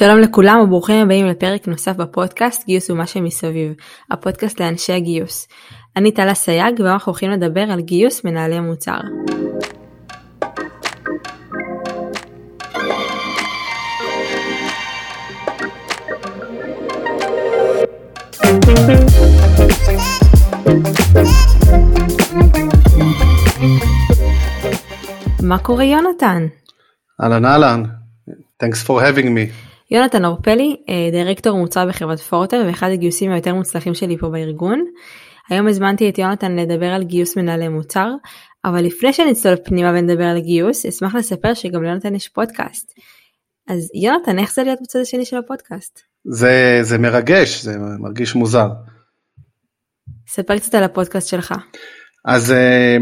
שלום לכולם וברוכים הבאים לפרק נוסף בפודקאסט גיוס ומה שמסביב, הפודקאסט לאנשי הגיוס. אני טלה סייג ואנחנו הולכים לדבר על גיוס מנהלי מוצר. מה קורה יונתן? אהלן אהלן, thanks for having me. יונתן אורפלי, אה, דירקטור מוצר בחברת פורטר ואחד הגיוסים היותר מוצלחים שלי פה בארגון. היום הזמנתי את יונתן לדבר על גיוס מנהלי מוצר, אבל לפני שנצלול פנימה ונדבר על גיוס, אשמח לספר שגם ליונתן יש פודקאסט. אז יונתן, איך זה להיות בצד השני של הפודקאסט? זה, זה מרגש, זה מרגיש מוזר. ספר קצת על הפודקאסט שלך. אז אה,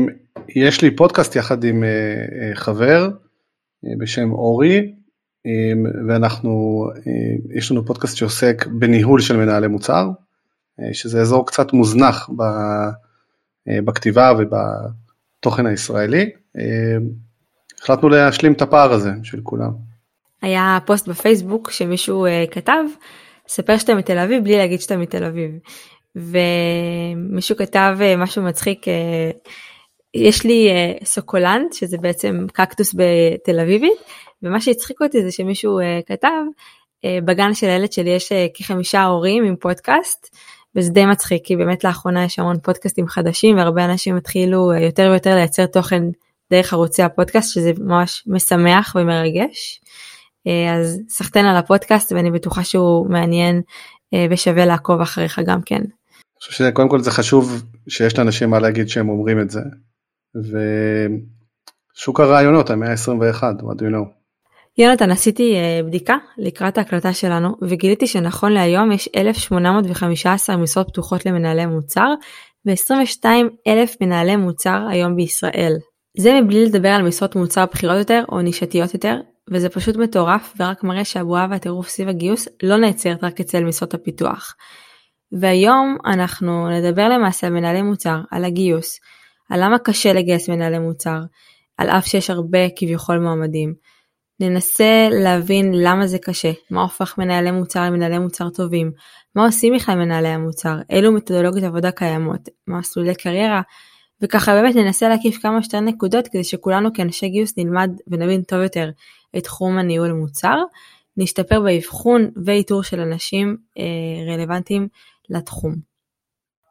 יש לי פודקאסט יחד עם אה, חבר בשם אורי, ואנחנו, יש לנו פודקאסט שעוסק בניהול של מנהלי מוצר, שזה אזור קצת מוזנח בכתיבה ובתוכן הישראלי. החלטנו להשלים את הפער הזה של כולם. היה פוסט בפייסבוק שמישהו כתב, ספר שאתה מתל אביב בלי להגיד שאתה מתל אביב. ומישהו כתב משהו מצחיק, יש לי סוקולנט שזה בעצם קקטוס בתל אביבית ומה שהצחיק אותי זה שמישהו uh, כתב uh, בגן של הילד שלי יש uh, כחמישה הורים עם פודקאסט וזה די מצחיק כי באמת לאחרונה יש המון פודקאסטים חדשים והרבה אנשים התחילו uh, יותר ויותר לייצר תוכן דרך ערוצי הפודקאסט שזה ממש משמח ומרגש. Uh, אז סחטיין על הפודקאסט ואני בטוחה שהוא מעניין uh, ושווה לעקוב אחריך גם כן. אני חושב שקודם כל זה חשוב שיש לאנשים מה להגיד שהם אומרים את זה. ושוק הרעיונות המאה ה-21, what do you know. יונתן עשיתי uh, בדיקה לקראת ההקלטה שלנו וגיליתי שנכון להיום יש 1,815 משרות פתוחות למנהלי מוצר ו-22 אלף מנהלי מוצר היום בישראל. זה מבלי לדבר על משרות מוצר בכירות יותר או נישתיות יותר וזה פשוט מטורף ורק מראה שהבועה והטירוף סביב הגיוס לא נעצרת רק אצל משרות הפיתוח. והיום אנחנו נדבר למעשה על מנהלי מוצר, על הגיוס, על למה קשה לגייס מנהלי מוצר, על אף שיש הרבה כביכול מועמדים. ננסה להבין למה זה קשה, מה הופך מנהלי מוצר למנהלי מוצר טובים, מה עושים בכלל מנהלי המוצר, אילו מתודולוגיות עבודה קיימות, מה מסלולי קריירה, וככה באמת ננסה להקיף כמה שיותר נקודות כדי שכולנו כאנשי גיוס נלמד ונבין טוב יותר את תחום הניהול מוצר, נשתפר באבחון ואיתור של אנשים אה, רלוונטיים לתחום.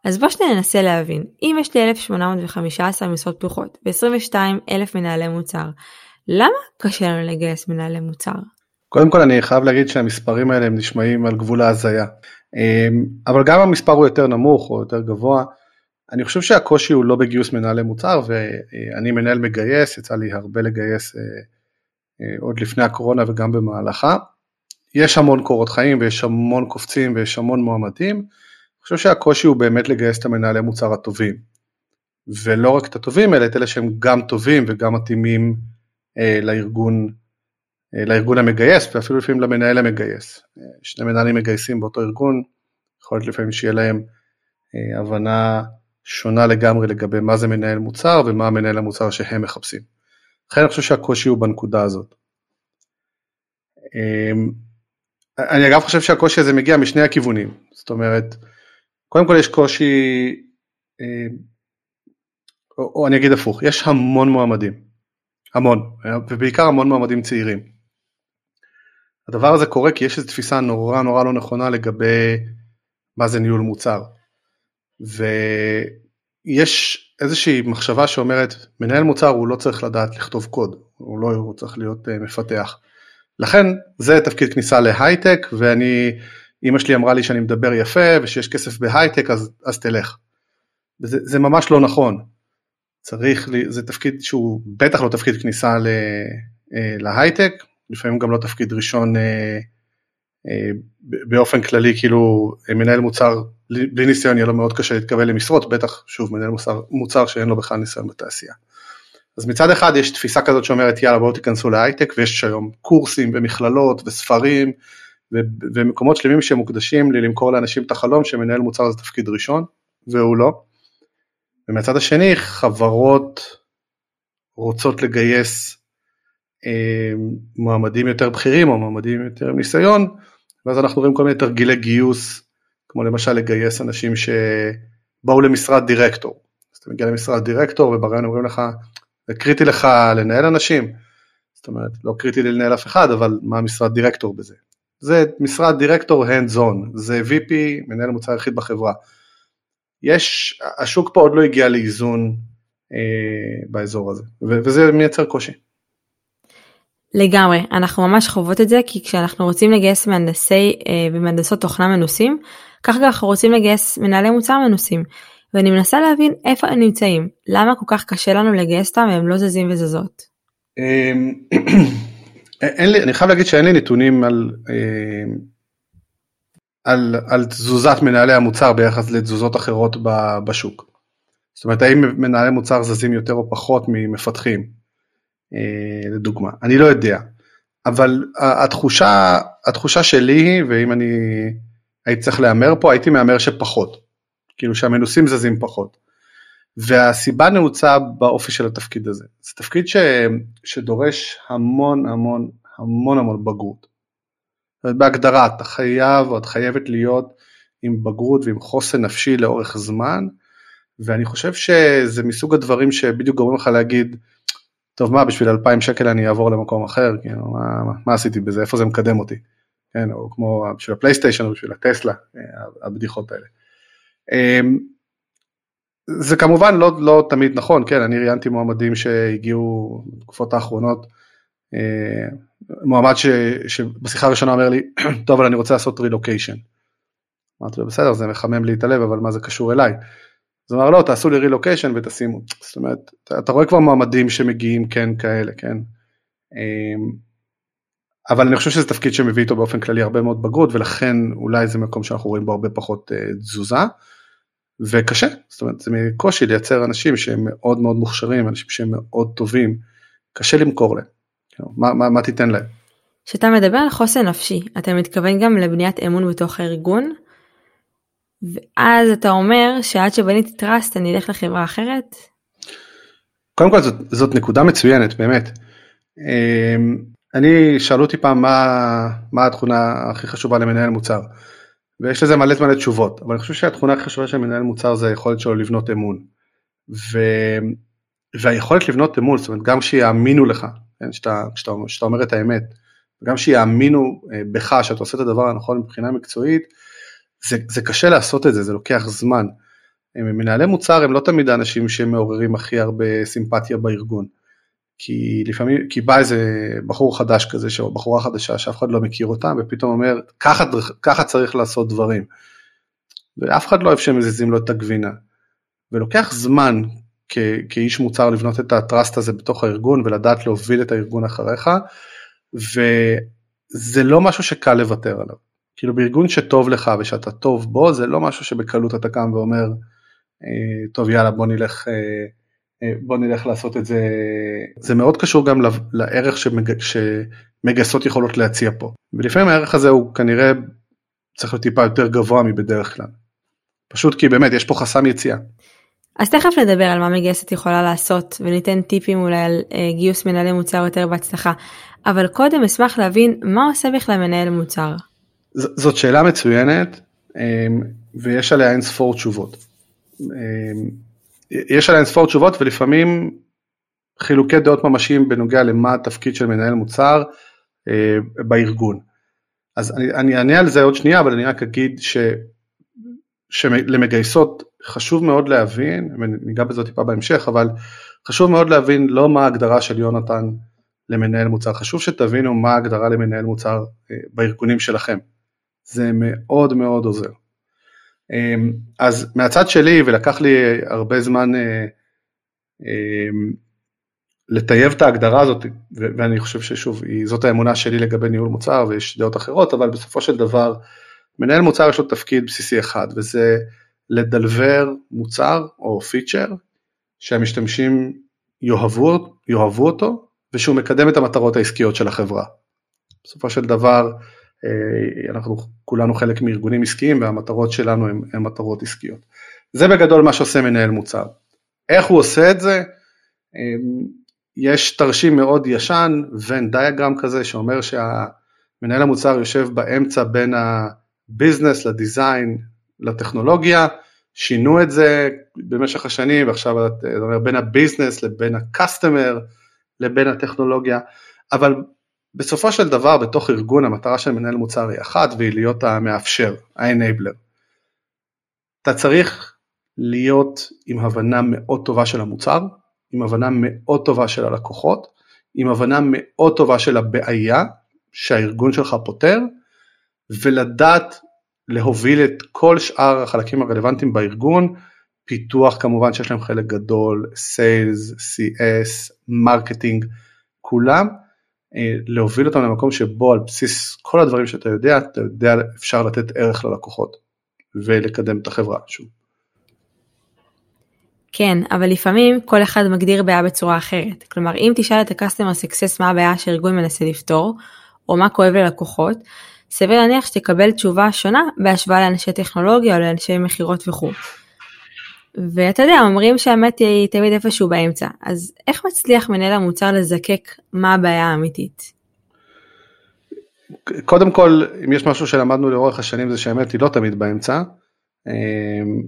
אז בוא שניה ננסה להבין, אם יש לי 1815 משרות פתוחות ו-22 אלף מנהלי מוצר, למה קשה לנו לגייס מנהלי מוצר? קודם כל אני חייב להגיד שהמספרים האלה הם נשמעים על גבול ההזיה. אמ, אבל גם המספר הוא יותר נמוך או יותר גבוה. אני חושב שהקושי הוא לא בגיוס מנהלי מוצר ואני מנהל מגייס, יצא לי הרבה לגייס אה, אה, עוד לפני הקורונה וגם במהלכה. יש המון קורות חיים ויש המון קופצים ויש המון מועמדים. אני חושב שהקושי הוא באמת לגייס את המנהלי מוצר הטובים. ולא רק את הטובים אלא את אלה שהם גם טובים וגם מתאימים לארגון, אה, לארגון המגייס ואפילו לפעמים למנהל המגייס. אה, שני מנהלים מגייסים באותו ארגון, יכול להיות לפעמים שיהיה להם הבנה שונה לגמרי לגבי מה זה מנהל מוצר ומה מנהל המוצר שהם מחפשים. לכן אני חושב שהקושי הוא בנקודה הזאת. אני אגב חושב שהקושי הזה מגיע משני הכיוונים, זאת אומרת, קודם כל יש קושי, או, או אני אגיד הפוך, יש המון מועמדים, המון, ובעיקר המון מועמדים צעירים. הדבר הזה קורה כי יש איזו תפיסה נורא נורא לא נכונה לגבי מה זה ניהול מוצר. ויש איזושהי מחשבה שאומרת מנהל מוצר הוא לא צריך לדעת לכתוב קוד, הוא לא הוא צריך להיות uh, מפתח. לכן זה תפקיד כניסה להייטק ואני, אמא שלי אמרה לי שאני מדבר יפה ושיש כסף בהייטק אז, אז תלך. וזה, זה ממש לא נכון. צריך, זה תפקיד שהוא בטח לא תפקיד כניסה אה, להייטק, לפעמים גם לא תפקיד ראשון אה, אה, באופן כללי, כאילו מנהל מוצר בלי ניסיון יהיה לו מאוד קשה להתקבל למשרות, בטח שוב מנהל מוצר, מוצר שאין לו בכלל ניסיון בתעשייה. אז מצד אחד יש תפיסה כזאת שאומרת יאללה בואו תיכנסו להייטק ויש היום קורסים ומכללות וספרים ומקומות שלמים שמוקדשים לי למכור לאנשים את החלום שמנהל מוצר זה תפקיד ראשון והוא לא. ומהצד השני חברות רוצות לגייס מועמדים יותר בכירים או מועמדים יותר ניסיון, ואז אנחנו רואים כל מיני תרגילי גיוס, כמו למשל לגייס אנשים שבאו למשרד דירקטור. אז אתה מגיע למשרד דירקטור וברעיון אומרים לך, זה קריטי לך לנהל אנשים, זאת אומרת, לא קריטי לי לנהל אף אחד, אבל מה משרד דירקטור בזה? זה משרד דירקטור hands on, זה VP, מנהל מוצר יחיד בחברה. יש, השוק פה עוד לא הגיע לאיזון אה, באזור הזה, וזה מייצר קושי. לגמרי, אנחנו ממש חוות את זה כי כשאנחנו רוצים לגייס מהנדסי אה, ומהנדסות תוכנה מנוסים, ככה אנחנו רוצים לגייס מנהלי מוצר מנוסים. ואני מנסה להבין איפה הם נמצאים, למה כל כך קשה לנו לגייס אותם והם לא זזים וזזות. אמ, אין לי, אני חייב להגיד שאין לי נתונים על, אמ, על, על תזוזת מנהלי המוצר ביחס לתזוזות אחרות בשוק. זאת אומרת, האם מנהלי מוצר זזים יותר או פחות ממפתחים, אה, לדוגמה, אני לא יודע. אבל התחושה, התחושה שלי, ואם אני הייתי צריך להמר פה, הייתי מהמר שפחות. כאילו שהמנוסים זזים פחות. והסיבה נעוצה באופי של התפקיד הזה. זה תפקיד ש, שדורש המון המון המון המון בגרות. בהגדרה אתה חייב או את חייבת להיות עם בגרות ועם חוסן נפשי לאורך זמן, ואני חושב שזה מסוג הדברים שבדיוק גורמים לך להגיד, טוב מה בשביל 2,000 שקל אני אעבור למקום אחר, כאילו, מה, מה, עשיתי בזה, איפה זה מקדם אותי, כן, או כמו בשביל הפלייסטיישן או בשביל הטסלה, הבדיחות האלה. אמ, זה כמובן לא, לא תמיד נכון, כן, אני ראיינתי מועמדים שהגיעו בתקופות האחרונות, אה, מועמד ש, שבשיחה הראשונה אומר לי, טוב, אני רוצה לעשות רילוקיישן. אמרתי לו, בסדר, זה מחמם לי את הלב, אבל מה זה קשור אליי? אז הוא אמר, לא, תעשו לי רילוקיישן ותשימו. זאת אומרת, אתה, רואה כבר מועמדים שמגיעים כן כאלה, כן? אמ, אבל אני חושב שזה תפקיד שמביא איתו באופן כללי הרבה מאוד בגרות, ולכן אולי זה מקום שאנחנו רואים בו הרבה פחות אה, תזוזה. וקשה, זאת אומרת זה קושי לייצר אנשים שהם מאוד מאוד מוכשרים, אנשים שהם מאוד טובים, קשה למכור להם, מה, מה, מה תיתן להם. כשאתה מדבר על חוסן נפשי, אתה מתכוון גם לבניית אמון בתוך הארגון? ואז אתה אומר שעד שבניתי טראסט אני אלך לחברה אחרת? קודם כל זאת, זאת נקודה מצוינת באמת. אמ, אני שאלו אותי פעם מה, מה התכונה הכי חשובה למנהל מוצר. ויש לזה מלא מלא תשובות, אבל אני חושב שהתכונה הכי חשובה של מנהל מוצר זה היכולת שלו לבנות אמון. ו... והיכולת לבנות אמון, זאת אומרת גם שיאמינו לך, שאתה, שאתה, שאתה אומר את האמת, וגם שיאמינו אה, בך שאתה עושה את הדבר הנכון מבחינה מקצועית, זה, זה קשה לעשות את זה, זה לוקח זמן. מנהלי מוצר הם לא תמיד האנשים שמעוררים הכי הרבה סימפתיה בארגון. כי לפעמים, כי בא איזה בחור חדש כזה, או בחורה חדשה שאף אחד לא מכיר אותה, ופתאום אומר, ככה, ככה צריך לעשות דברים. ואף אחד לא אוהב שהם מזיזים לו את הגבינה. ולוקח זמן כ, כאיש מוצר לבנות את הטראסט הזה בתוך הארגון ולדעת להוביל את הארגון אחריך, וזה לא משהו שקל לוותר עליו. כאילו בארגון שטוב לך ושאתה טוב בו, זה לא משהו שבקלות אתה קם ואומר, אה, טוב יאללה בוא נלך אה, אה, בוא נלך לעשות את זה, זה מאוד קשור גם לערך שמג... שמגייסות יכולות להציע פה, ולפעמים הערך הזה הוא כנראה צריך להיות טיפה יותר גבוה מבדרך כלל, פשוט כי באמת יש פה חסם יציאה. אז תכף נדבר על מה מגייסת יכולה לעשות וניתן טיפים אולי על אה, גיוס מנהלי מוצר יותר בהצלחה, אבל קודם אשמח להבין מה עושה בכלל מנהל מוצר. ז- זאת שאלה מצוינת אה, ויש עליה אין ספור תשובות. יש עליה ספור תשובות ולפעמים חילוקי דעות ממשיים בנוגע למה התפקיד של מנהל מוצר אה, בארגון. אז אני אענה על זה עוד שנייה, אבל אני רק אגיד ש, שלמגייסות חשוב מאוד להבין, וניגע בזה טיפה בהמשך, אבל חשוב מאוד להבין לא מה ההגדרה של יונתן למנהל מוצר, חשוב שתבינו מה ההגדרה למנהל מוצר אה, בארגונים שלכם. זה מאוד מאוד עוזר. אמ, אז מהצד שלי, ולקח לי הרבה זמן אה, אמ, לטייב את ההגדרה הזאת, ואני חושב ששוב, זאת האמונה שלי לגבי ניהול מוצר ויש דעות אחרות, אבל בסופו של דבר, מנהל מוצר יש לו תפקיד בסיסי אחד, וזה לדלבר מוצר או פיצ'ר שהמשתמשים יאהבו, יאהבו אותו, ושהוא מקדם את המטרות העסקיות של החברה. בסופו של דבר, אה, אנחנו כולנו חלק מארגונים עסקיים והמטרות שלנו הן מטרות עסקיות. זה בגדול מה שעושה מנהל מוצר. איך הוא עושה את זה? אה, יש תרשים מאוד ישן, Venn diagram כזה, שאומר שהמנהל המוצר יושב באמצע בין ה business ל design לטכנולוגיה, שינו את זה במשך השנים, ועכשיו זה אומר בין ה business לבין ה customer לבין הטכנולוגיה, אבל בסופו של דבר בתוך ארגון המטרה של מנהל מוצר היא אחת והיא להיות המאפשר, ה-enabler. אתה צריך להיות עם הבנה מאוד טובה של המוצר, עם הבנה מאוד טובה של הלקוחות, עם הבנה מאוד טובה של הבעיה שהארגון שלך פותר, ולדעת להוביל את כל שאר החלקים הרלוונטיים בארגון, פיתוח כמובן שיש להם חלק גדול, sales, CS, marketing, כולם, אה, להוביל אותם למקום שבו על בסיס כל הדברים שאתה יודע, אתה יודע אפשר לתת ערך ללקוחות ולקדם את החברה שוב. כן, אבל לפעמים כל אחד מגדיר בעיה בצורה אחרת. כלומר, אם תשאל את ה-customer success מה הבעיה שהארגון מנסה לפתור, או מה כואב ללקוחות, סביר להניח שתקבל תשובה שונה בהשוואה לאנשי טכנולוגיה או לאנשי מכירות וכו'. ואתה יודע, אומרים שהאמת היא תמיד איפשהו באמצע, אז איך מצליח מנהל המוצר לזקק מה הבעיה האמיתית? קודם כל, אם יש משהו שלמדנו לאורך השנים זה שהאמת היא לא תמיד באמצע, אמ,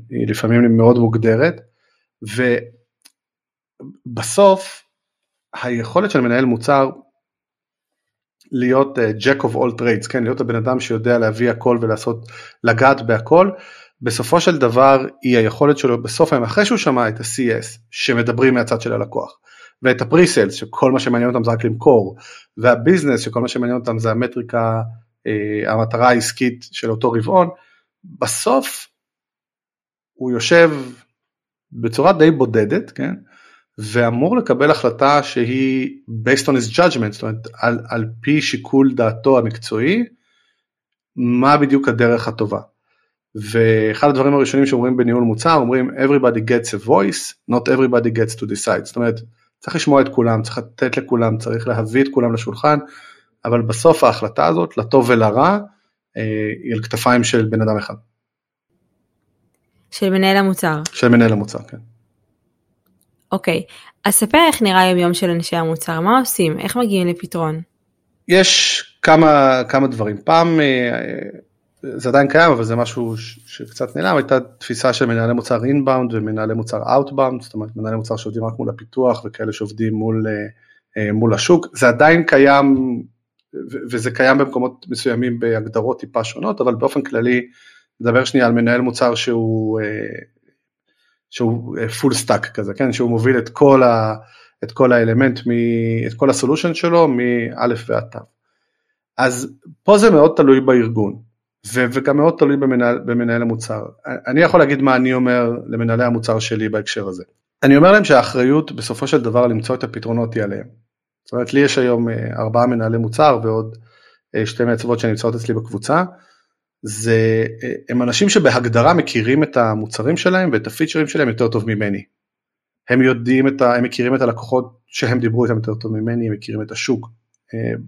היא לפעמים מאוד מוגדרת, ובסוף היכולת של מנהל מוצר להיות jack of all trades, כן, להיות הבן אדם שיודע להביא הכל ולעשות, לגעת בהכל, בסופו של דבר היא היכולת שלו בסוף היום אחרי שהוא שמע את ה-CS שמדברים מהצד של הלקוח ואת הפריסלס שכל מה שמעניין אותם זה רק למכור והביזנס שכל מה שמעניין אותם זה המטריקה אה, המטרה העסקית של אותו רבעון בסוף הוא יושב בצורה די בודדת כן ואמור לקבל החלטה שהיא based on his judgment זאת אומרת על, על פי שיקול דעתו המקצועי מה בדיוק הדרך הטובה. ואחד הדברים הראשונים שאומרים בניהול מוצר אומרים everybody gets a voice not everybody gets to decide זאת אומרת צריך לשמוע את כולם צריך לתת לכולם צריך להביא את כולם לשולחן אבל בסוף ההחלטה הזאת לטוב ולרע אה, היא על כתפיים של בן אדם אחד. של מנהל המוצר. של מנהל המוצר כן. אוקיי אז ספר איך נראה היום יום של אנשי המוצר מה עושים איך מגיעים לפתרון. יש כמה כמה דברים פעם. אה, זה עדיין קיים אבל זה משהו שקצת נעלם הייתה תפיסה של מנהלי מוצר inbound ומנהלי מוצר outbound זאת אומרת מנהלי מוצר שעובדים רק מול הפיתוח וכאלה שעובדים מול, אה, אה, מול השוק זה עדיין קיים וזה קיים במקומות מסוימים בהגדרות טיפה שונות אבל באופן כללי נדבר שנייה על מנהל מוצר שהוא שהוא full stack כזה כן שהוא מוביל את כל, ה, את כל האלמנט מ, את כל ה solution שלו מאלף ועד תו. אז פה זה מאוד תלוי בארגון ו- וגם מאוד תלוי במנהל, במנהל המוצר. אני יכול להגיד מה אני אומר למנהלי המוצר שלי בהקשר הזה. אני אומר להם שהאחריות בסופו של דבר למצוא את הפתרונות היא עליהם. זאת אומרת לי יש היום אה, ארבעה מנהלי מוצר ועוד אה, שתי מעצבות שנמצאות אצלי בקבוצה. זה, אה, הם אנשים שבהגדרה מכירים את המוצרים שלהם ואת הפיצ'רים שלהם יותר טוב ממני. הם יודעים את ה... הם מכירים את הלקוחות שהם דיברו איתם יותר טוב ממני, הם מכירים את השוק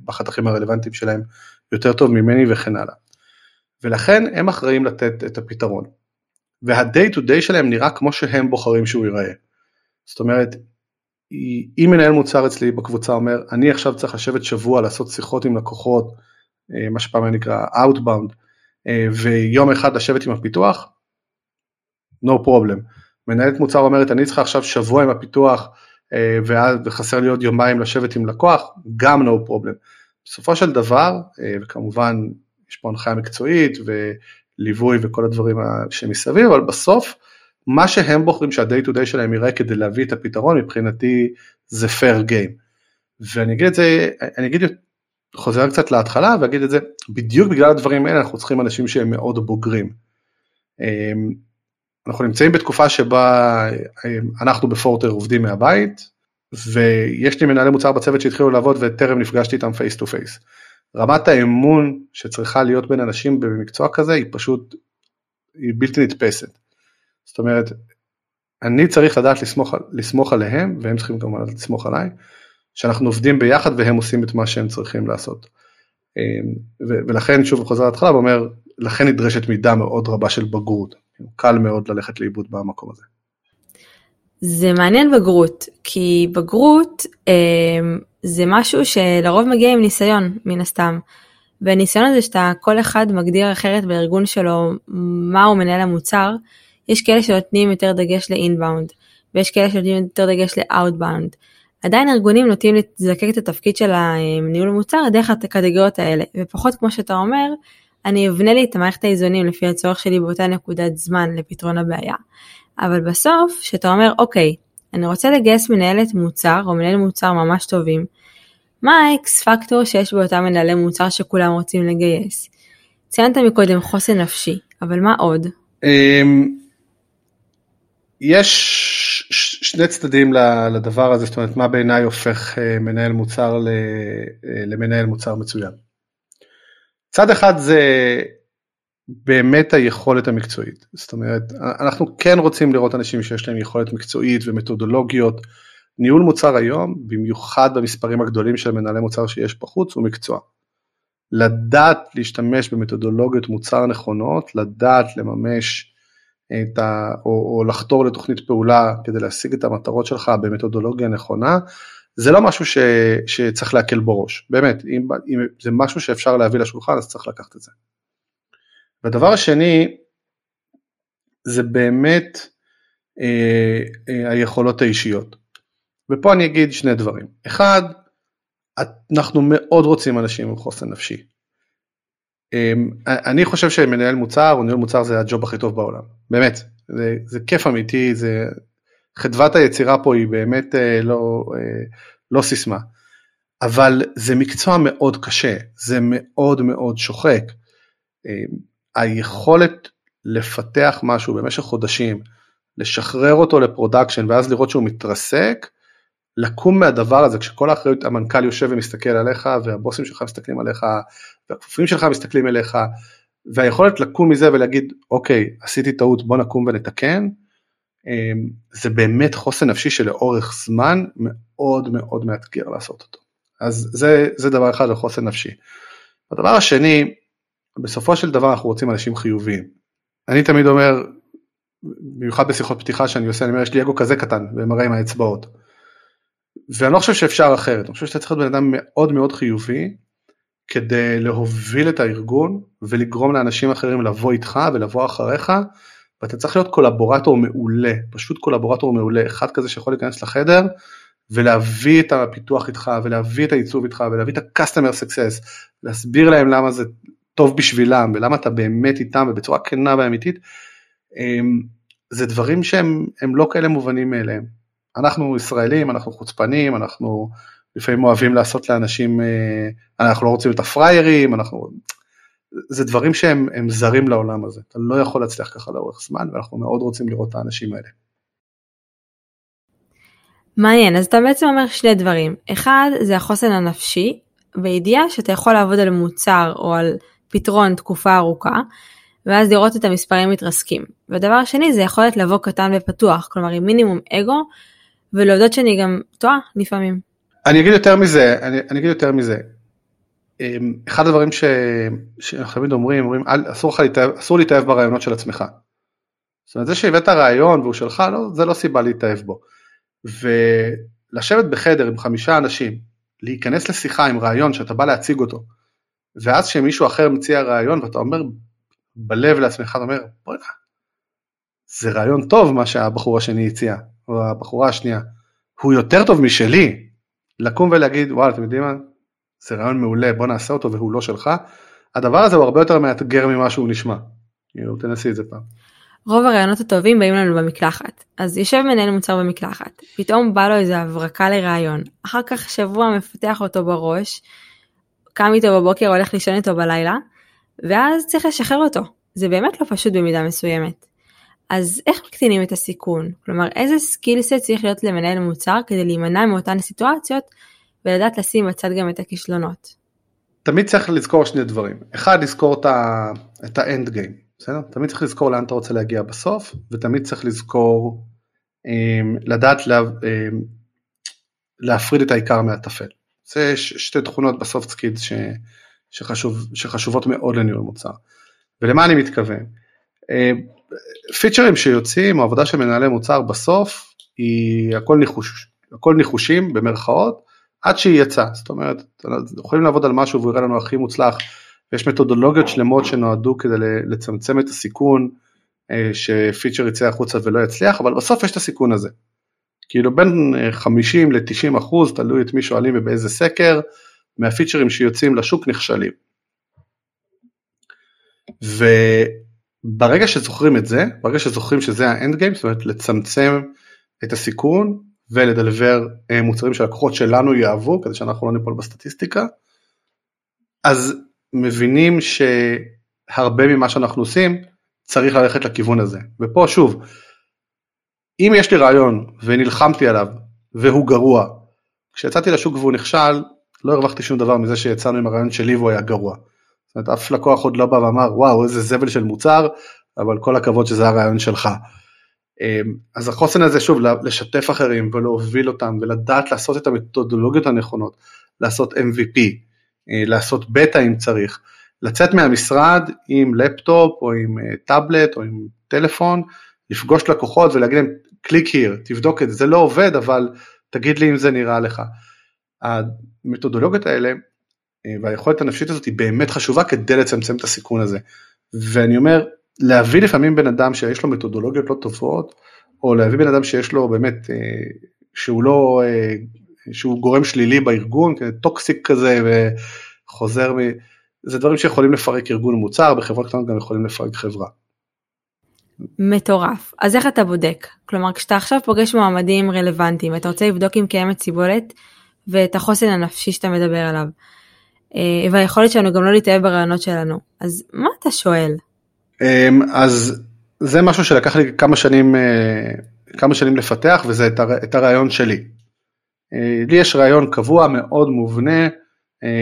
בחתכים הרלוונטיים שלהם יותר טוב ממני וכן הלאה. ולכן הם אחראים לתת את הפתרון. וה-day to day שלהם נראה כמו שהם בוחרים שהוא ייראה. זאת אומרת, אם מנהל מוצר אצלי בקבוצה אומר, אני עכשיו צריך לשבת שבוע לעשות שיחות עם לקוחות, אה, מה שפעם נקרא Outbound, אה, ויום אחד לשבת עם הפיתוח, no problem. מנהלת מוצר אומרת, אני צריכה עכשיו שבוע עם הפיתוח, אה, וחסר לי עוד יומיים לשבת עם לקוח, גם no problem. בסופו של דבר, וכמובן יש פה הנחיה מקצועית וליווי וכל הדברים שמסביב, אבל בסוף מה שהם בוחרים שה-day to day שלהם יראה כדי להביא את הפתרון מבחינתי זה fair game. ואני אגיד את זה, אני אגיד, חוזר קצת להתחלה ואגיד את זה, בדיוק בגלל הדברים האלה אנחנו צריכים אנשים שהם מאוד בוגרים. אמ, אנחנו נמצאים בתקופה שבה אמ, אנחנו בפורטר עובדים מהבית, ויש לי מנהלי מוצר בצוות שהתחילו לעבוד וטרם נפגשתי איתם face to face. רמת האמון שצריכה להיות בין אנשים במקצוע כזה היא פשוט, היא בלתי נתפסת. זאת אומרת, אני צריך לדעת לסמוך, לסמוך עליהם, והם צריכים כמובן לסמוך עליי, שאנחנו עובדים ביחד והם עושים את מה שהם צריכים לעשות. אמ, ולכן, שוב חוזר להתחלה ואומר, לכן נדרשת מידה מאוד רבה של בגרות. קל מאוד ללכת לאיבוד במקום הזה. זה מעניין בגרות, כי בגרות אה, זה משהו שלרוב מגיע עם ניסיון, מן הסתם. והניסיון הזה שאתה כל אחד מגדיר אחרת בארגון שלו מהו מנהל המוצר, יש כאלה שנותנים יותר דגש לאינבאונד, ויש כאלה שנותנים יותר דגש לאאוטבאונד. עדיין ארגונים נוטים לזקק את התפקיד של הניהול המוצר דרך הקטגוריות האלה, ופחות כמו שאתה אומר, אני אבנה לי את המערכת האיזונים לפי הצורך שלי באותה נקודת זמן לפתרון הבעיה. אבל בסוף, שאתה אומר, אוקיי, אני רוצה לגייס מנהלת מוצר או מנהל מוצר ממש טובים, מה האקס פקטור שיש באותם מנהלי מוצר שכולם רוצים לגייס? ציינת מקודם חוסן נפשי, אבל מה עוד? אמ, יש שני צדדים לדבר הזה, זאת אומרת מה בעיניי הופך אה, מנהל מוצר אה, למנהל מוצר מצוין. צד אחד זה באמת היכולת המקצועית, זאת אומרת אנחנו כן רוצים לראות אנשים שיש להם יכולת מקצועית ומתודולוגיות, ניהול מוצר היום, במיוחד במספרים הגדולים של מנהלי מוצר שיש בחוץ, הוא מקצוע. לדעת להשתמש במתודולוגיות מוצר נכונות, לדעת לממש את ה... או, או לחתור לתוכנית פעולה כדי להשיג את המטרות שלך במתודולוגיה נכונה, זה לא משהו ש, שצריך להקל בו ראש, באמת, אם, אם זה משהו שאפשר להביא לשולחן אז צריך לקחת את זה. והדבר השני, זה באמת אה, אה, היכולות האישיות. ופה אני אגיד שני דברים. אחד, אנחנו מאוד רוצים אנשים עם חוסן נפשי. אמ, אני חושב שמנהל מוצר או ניהול מוצר זה הג'וב הכי טוב בעולם, באמת, זה, זה כיף אמיתי, זה חדוות היצירה פה היא באמת אה, לא, אה, לא סיסמה, אבל זה מקצוע מאוד קשה, זה מאוד מאוד שוחק. אמ, היכולת לפתח משהו במשך חודשים, לשחרר אותו ל production ואז לראות שהוא מתרסק, לקום מהדבר הזה כשכל האחריות המנכ"ל יושב ומסתכל עליך והבוסים שלך מסתכלים עליך והכפופים שלך מסתכלים אליך והיכולת לקום מזה ולהגיד אוקיי עשיתי טעות בוא נקום ונתקן אמ, זה באמת חוסן נפשי שלאורך זמן מאוד מאוד מאתגר לעשות אותו. אז זה, זה דבר אחד על חוסן נפשי. הדבר השני, בסופו של דבר אנחנו רוצים אנשים חיוביים. אני תמיד אומר, במיוחד בשיחות פתיחה שאני עושה, אני אומר יש לי אגו כזה קטן ומראה עם האצבעות. ואני לא חושב שאפשר אחרת, אני חושב שאתה צריך להיות בן אדם מאוד מאוד חיובי כדי להוביל את הארגון ולגרום לאנשים אחרים לבוא איתך ולבוא אחריך ואתה צריך להיות קולבורטור מעולה, פשוט קולבורטור מעולה, אחד כזה שיכול להיכנס לחדר ולהביא את הפיתוח איתך ולהביא את העיצוב איתך ולהביא את ה-customer success, להסביר להם למה זה טוב בשבילם ולמה אתה באמת איתם ובצורה כנה ואמיתית, אמ, זה דברים שהם לא כאלה מובנים מאליהם. אנחנו ישראלים, אנחנו חוצפנים, אנחנו לפעמים אוהבים לעשות לאנשים, אה, אנחנו לא רוצים את הפריירים, אנחנו... זה דברים שהם זרים לעולם הזה, אתה לא יכול להצליח ככה לאורך זמן ואנחנו מאוד רוצים לראות את האנשים האלה. מעניין, אז אתה בעצם אומר שני דברים, אחד זה החוסן הנפשי, בידיעה שאתה יכול לעבוד על מוצר או על פתרון תקופה ארוכה, ואז לראות את המספרים מתרסקים. והדבר השני זה יכולת לבוא קטן ופתוח, כלומר עם מינימום אגו, ולהודות שאני גם טועה לפעמים. אני אגיד יותר מזה, אני, אני אגיד יותר מזה. אמ, אחד הדברים ש, שאנחנו תמיד אומרים, אומרים אל, אסור, להתאהב, אסור להתאהב ברעיונות של עצמך. זאת אומרת זה שהבאת רעיון והוא שלך, לא, זה לא סיבה להתאהב בו. ולשבת בחדר עם חמישה אנשים, להיכנס לשיחה עם רעיון שאתה בא להציג אותו, ואז שמישהו אחר מציע רעיון ואתה אומר בלב לעצמך, אתה אומר, בוא'נה, זה רעיון טוב מה שהבחור השני הציע, או הבחורה השנייה, הוא יותר טוב משלי, לקום ולהגיד וואלה אתם יודעים מה, זה רעיון מעולה בוא נעשה אותו והוא לא שלך, הדבר הזה הוא הרבה יותר מאתגר ממה שהוא נשמע, כאילו תנסי את זה פעם. רוב הרעיונות הטובים באים לנו במקלחת, אז יושב מנהל מוצר במקלחת, פתאום בא לו איזה הברקה לרעיון, אחר כך שבוע מפתח אותו בראש, קם איתו בבוקר הולך לישון איתו בלילה, ואז צריך לשחרר אותו, זה באמת לא פשוט במידה מסוימת. אז איך מקטינים את הסיכון? כלומר איזה סקילסט צריך להיות למנהל מוצר כדי להימנע מאותן סיטואציות ולדעת לשים בצד גם את הכישלונות. תמיד צריך לזכור שני דברים, אחד לזכור את ה end game, בסדר? תמיד צריך לזכור לאן אתה רוצה להגיע בסוף ותמיד צריך לזכור אמ, לדעת לה, אמ, להפריד את העיקר מהטפל. זה שתי תכונות ב soft skills שחשוב, שחשובות מאוד לניהול מוצר. ולמה אני מתכוון? features ים שיוצאים או עבודה של מנהלי מוצר בסוף היא הכל, ניחוש, הכל ניחושים במרכאות עד שהיא יצאה, זאת אומרת יכולים לעבוד על משהו והוא יראה לנו הכי מוצלח ויש מתודולוגיות שלמות שנועדו כדי לצמצם את הסיכון אה, שפיצ'ר יצא החוצה ולא יצליח אבל בסוף יש את הסיכון הזה. כאילו בין 50 ל-90 אחוז תלוי את מי שואלים ובאיזה סקר מהפיצ'רים שיוצאים לשוק נכשלים. וברגע שזוכרים את זה, ברגע שזוכרים שזה האנד גיים, זאת אומרת לצמצם את הסיכון ולדלבר אה, מוצרים שהלקוחות שלנו יאהבו כדי שאנחנו לא ניפול בסטטיסטיקה, אז מבינים שהרבה ממה שאנחנו עושים צריך ללכת לכיוון הזה. ופה שוב, אם יש לי רעיון ונלחמתי עליו והוא גרוע, כשיצאתי לשוק והוא נכשל, לא הרווחתי שום דבר מזה שיצאנו עם הרעיון שלי והוא היה גרוע. זאת אומרת, אף לקוח עוד לא בא ואמר, וואו, איזה זבל של מוצר, אבל כל הכבוד שזה הרעיון שלך. אמ, אז החוסן הזה, שוב, לשתף אחרים ולהוביל אותם ולדעת לעשות את המתודולוגיות הנכונות, לעשות MVP, אה, לעשות בטא אם צריך, לצאת מהמשרד עם לפטופ או עם אה, טאבלט או עם טלפון, לפגוש לקוחות ולהגיד להם, קליק here, תבדוק את זה, זה לא עובד, אבל תגיד לי אם זה נראה לך. המתודולוגיות האלה אה, והיכולת הנפשית הזאת היא באמת חשובה כדי לצמצם את הסיכון הזה. ואני אומר, להביא לפעמים בן אדם שיש לו מתודולוגיות לא טובות, או להביא בן אדם שיש לו באמת, אה, שהוא לא, אה, שהוא גורם שלילי בארגון, טוקסיק כזה וחוזר, מ... זה דברים שיכולים לפרק ארגון מוצר, בחברות קטנות גם יכולים לפרק חברה. מטורף. אז איך אתה בודק? כלומר, כשאתה עכשיו פוגש מועמדים רלוונטיים, אתה רוצה לבדוק אם קיימת סיבולת ואת החוסן הנפשי שאתה מדבר עליו. אה, והיכולת שלנו גם לא להתאהב ברעיונות שלנו. אז מה אתה שואל? אמ, אז זה משהו שלקח לי כמה שנים, אה, כמה שנים לפתח וזה את הרעיון שלי. אה, לי יש רעיון קבוע מאוד מובנה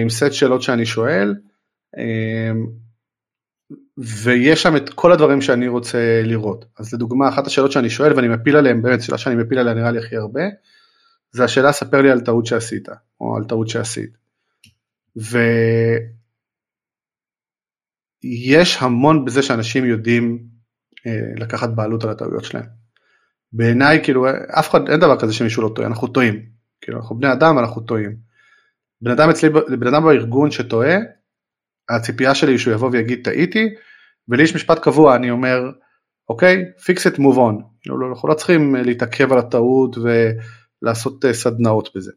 עם סט שאלות שאני שואל ויש שם את כל הדברים שאני רוצה לראות. אז לדוגמה אחת השאלות שאני שואל ואני מפיל עליהן, באמת שאלה שאני מפיל עליה נראה לי הכי הרבה, זה השאלה ספר לי על טעות שעשית או על טעות שעשית. ויש המון בזה שאנשים יודעים אה, לקחת בעלות על הטעויות שלהם. בעיניי כאילו אף אחד אין דבר כזה שמישהו לא טועה אנחנו טועים כאילו אנחנו בני אדם אנחנו טועים. בן אדם אצלי בן אדם בארגון שטועה הציפייה שלי היא שהוא יבוא ויגיד טעיתי ולי יש משפט קבוע אני אומר אוקיי fix it move on כאילו, אנחנו לא צריכים להתעכב על הטעות ולעשות אה, סדנאות בזה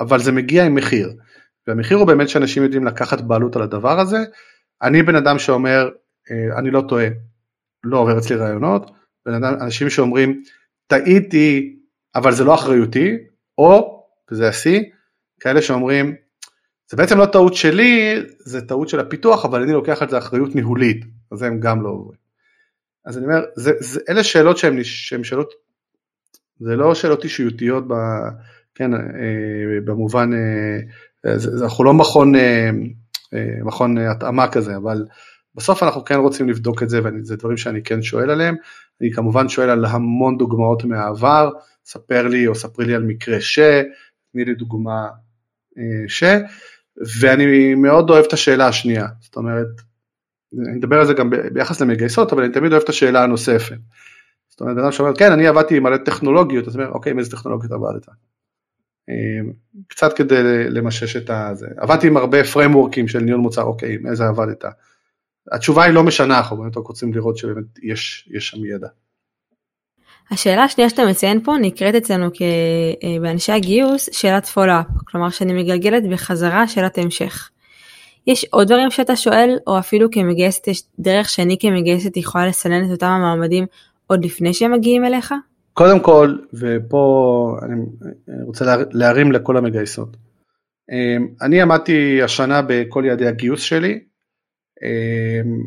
אבל זה מגיע עם מחיר והמחיר הוא באמת שאנשים יודעים לקחת בעלות על הדבר הזה. אני בן אדם שאומר, אה, אני לא טועה, לא עובר אצלי רעיונות, בן אדם, אנשים שאומרים, טעיתי, אבל זה לא אחריותי, או, וזה השיא, כאלה שאומרים, זה בעצם לא טעות שלי, זה טעות של הפיתוח, אבל אני לוקח על זה אחריות ניהולית, אז הם גם לא עוברים. אז אני אומר, זה, זה, אלה שאלות שהן שאלות, זה לא שאלות אישיותיות, ב, כן, אה, במובן אה, אנחנו לא מכון, אה, אה, מכון התאמה כזה, אבל בסוף אנחנו כן רוצים לבדוק את זה, וזה דברים שאני כן שואל עליהם. אני כמובן שואל על המון דוגמאות מהעבר, ספר לי או ספרי לי על מקרה ש, תני לי דוגמה אה, ש, ואני מאוד אוהב את השאלה השנייה, זאת אומרת, אני אדבר על זה גם ביחס למגייסות, אבל אני תמיד אוהב את השאלה הנוספת. זאת אומרת, אדם שאומר, כן, אני עבדתי עם מלא טכנולוגיות, אז אני אומר, אוקיי, עם איזה טכנולוגיות עבדת? קצת כדי למשש את הזה. עבדתי עם הרבה framework ים של ניהול מוצר, אוקיי, עם איזה עבדת? התשובה היא לא משנה, אנחנו באמת רק רוצים לראות שבאמת יש, יש שם ידע. השאלה השנייה שאתה מציין פה נקראת אצלנו אה, באנשי הגיוס שאלת follow-up, כלומר שאני מגלגלת בחזרה שאלת המשך. יש עוד דברים שאתה שואל, או אפילו כמגייסת יש דרך שאני כמגייסת יכולה לסנן את אותם המועמדים עוד לפני שהם מגיעים אליך? קודם כל, ופה אני רוצה להרים לכל המגייסות. אמ, אני עמדתי השנה בכל יעדי הגיוס שלי, אמ,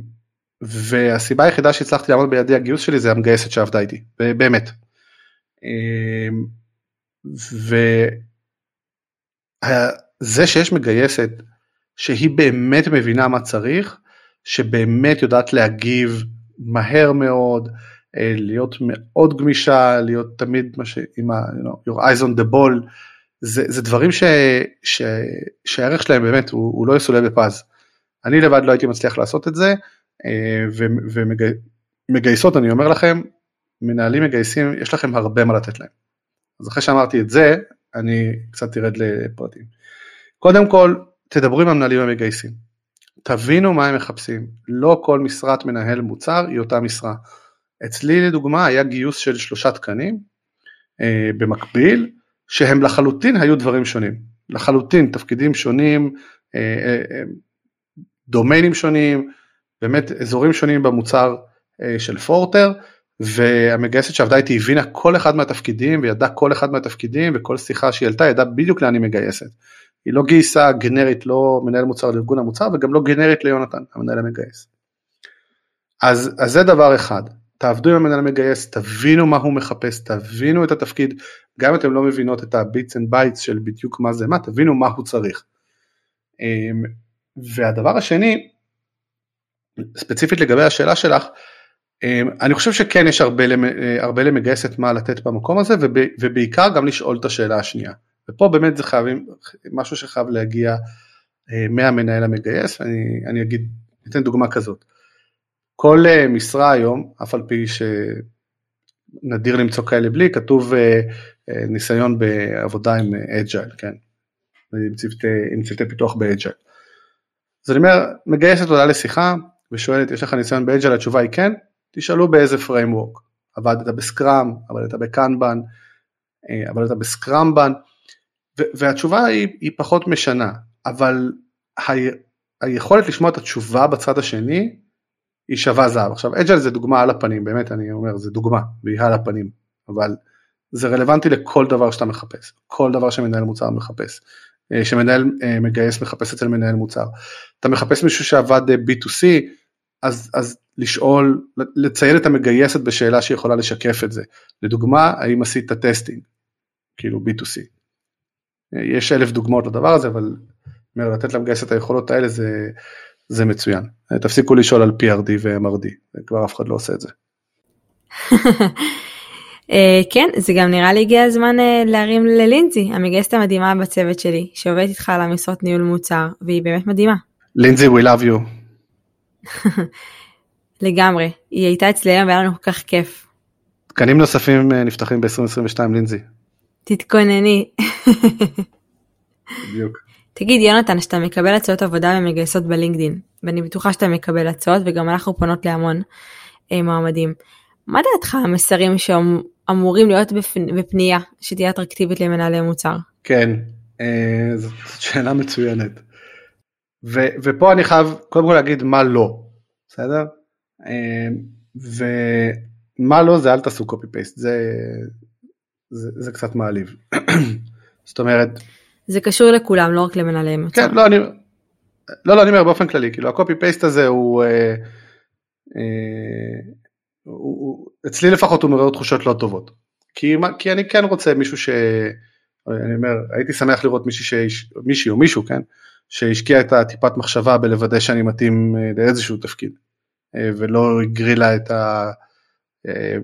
והסיבה היחידה שהצלחתי לעמוד ביעדי הגיוס שלי זה המגייסת שעבדה איתי, באמת. אמ, וזה שיש מגייסת שהיא באמת מבינה מה צריך, שבאמת יודעת להגיב מהר מאוד, להיות מאוד גמישה, להיות תמיד מה ש... עם ה... You know, your eyes on the ball, זה, זה דברים ש, ש, שהערך שלהם באמת הוא, הוא לא יסולא בפז. אני לבד לא הייתי מצליח לעשות את זה, אה, ומגייסות, אני אומר לכם, מנהלים מגייסים, יש לכם הרבה מה לתת להם. אז אחרי שאמרתי את זה, אני קצת ארד לפרטים. קודם כל, תדברו עם המנהלים המגייסים. תבינו מה הם מחפשים. לא כל משרת מנהל מוצר היא אותה משרה. אצלי לדוגמה היה גיוס של שלושה תקנים אה, במקביל, שהם לחלוטין היו דברים שונים. לחלוטין, תפקידים שונים, אה, אה, אה, דומיינים שונים, באמת אזורים שונים במוצר אה, של פורטר, והמגייסת שעבדה איתי הבינה כל אחד מהתפקידים וידעה כל אחד מהתפקידים וכל שיחה שהיא העלתה ידעה בדיוק לאן היא מגייסת. היא לא גייסה גנרית לא מנהל מוצר לארגון המוצר וגם לא גנרית ליונתן המנהל המגייס. אז, אז זה דבר אחד, תעבדו עם המנהל המגייס, תבינו מה הוא מחפש, תבינו את התפקיד, גם אם אתם לא מבינות את ה bits and bytes של בדיוק מה זה מה, תבינו מה הוא צריך. אמ, והדבר השני, ספציפית לגבי השאלה שלך, אמ, אני חושב שכן יש הרבה, הרבה למגייסת מה לתת במקום הזה ובעיקר גם לשאול את השאלה השנייה. ופה באמת זה חייבים, משהו שחייב להגיע אה, מהמנהל המגייס, אני, אני אגיד, ניתן דוגמה כזאת. כל אה, משרה היום, אף על פי שנדיר למצוא כאלה בלי, כתוב אה, ניסיון בעבודה עם Agile, כן? עם צוותי, עם צוותי פיתוח ב Agile. אז אני אומר, מגייסת עולה לשיחה ושואלת, יש לך ניסיון ב Agile? התשובה היא כן, תשאלו באיזה framework, עבדת בסקראם, עבדת בקנבן, עבדת בסקראמבן, והתשובה היא, היא פחות משנה, אבל ה, היכולת לשמוע את התשובה בצד השני היא שווה זהב. עכשיו אג'ל זה דוגמה על הפנים, באמת אני אומר, זה דוגמה, והיא על הפנים, אבל זה רלוונטי לכל דבר שאתה מחפש, כל דבר שמנהל מוצר מחפש, אה, שמנהל אה, מגייס מחפש אצל מנהל מוצר. אתה מחפש מישהו שעבד אה, B2C, אז, אז לשאול, לציין את המגייסת בשאלה שיכולה לשקף את זה. לדוגמה, האם עשית testing, כאילו B2C. יש אלף דוגמאות לדבר הזה, אבל לתת למגייס את היכולות האלה זה, זה מצוין. תפסיקו לשאול על PRD ו-MRD, כבר אף אחד לא עושה את זה. אה, כן, זה גם נראה לי הגיע הזמן אה, להרים ללינזי, המגייסת המדהימה בצוות שלי, שעובדת איתך על המשרות ניהול מוצר, והיא באמת מדהימה. לינזי, we love you. לגמרי, היא הייתה אצלי היום והיה לנו כל כך כיף. תקנים נוספים אה, נפתחים ב-2022 לינזי. תתכונני. בדיוק. תגיד יונתן, שאתה מקבל הצעות עבודה ומגייסות בלינקדין, ואני בטוחה שאתה מקבל הצעות וגם אנחנו פונות להמון אה, מועמדים. מה דעתך המסרים שאמורים להיות בפנייה שתהיה אטרקטיבית למנהלי מוצר? כן, אה, זאת שאלה מצוינת. ו, ופה אני חייב קודם כל להגיד מה לא, בסדר? אה, ומה לא זה אל תעשו קופי פייסט, זה, זה, זה קצת מעליב. זאת אומרת... זה קשור לכולם, לא רק למנהלי מוצר. כן, לא, אני, לא, לא, אני אומר באופן כללי, כאילו הקופי פייסט הזה הוא, אה, אה, הוא, הוא, אצלי לפחות הוא מעורר תחושות לא טובות. כי, כי אני כן רוצה מישהו ש... אני אומר, הייתי שמח לראות מישהי, מישהי או מישהו, כן, שהשקיע את הטיפת מחשבה בלוודא שאני מתאים אה, לאיזשהו תפקיד, אה, ולא הגרילה את ה... אה,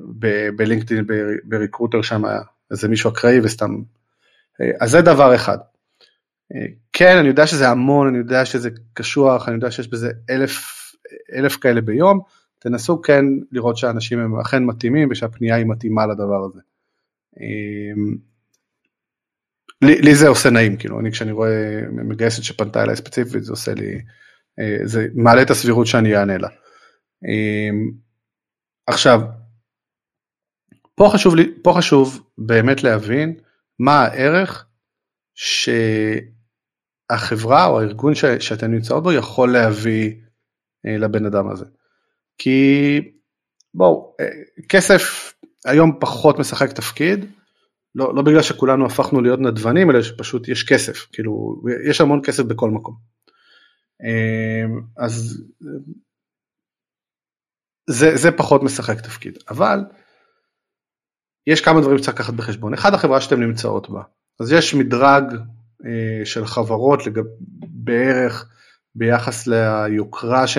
בלינקדאין, בריקרוטר שם איזה מישהו אקראי וסתם. אז זה דבר אחד. אה, כן, אני יודע שזה המון, אני יודע שזה קשוח, אני יודע שיש בזה אלף, אלף כאלה ביום, תנסו כן לראות שהאנשים הם אכן מתאימים ושהפנייה היא מתאימה לדבר הזה. לי, לי זה עושה נעים, כאילו, אני כשאני רואה מגייסת שפנתה אליי ספציפית, זה עושה לי, זה מעלה את הסבירות שאני אענה לה. עכשיו, פה חשוב, לי, פה חשוב באמת להבין מה הערך שהחברה או הארגון ש, שאתם נמצאות בו יכול להביא אה, לבן אדם הזה. כי בואו, אה, כסף היום פחות משחק תפקיד, לא, לא בגלל שכולנו הפכנו להיות נדבנים, אלא שפשוט יש כסף, כאילו, יש המון כסף בכל מקום. אה, אז זה, זה פחות משחק תפקיד, אבל יש כמה דברים שצריך לקחת בחשבון. אחד, החברה שאתם נמצאות בה. אז יש מדרג אה, של חברות לגב, בערך ביחס ליוקרה ש,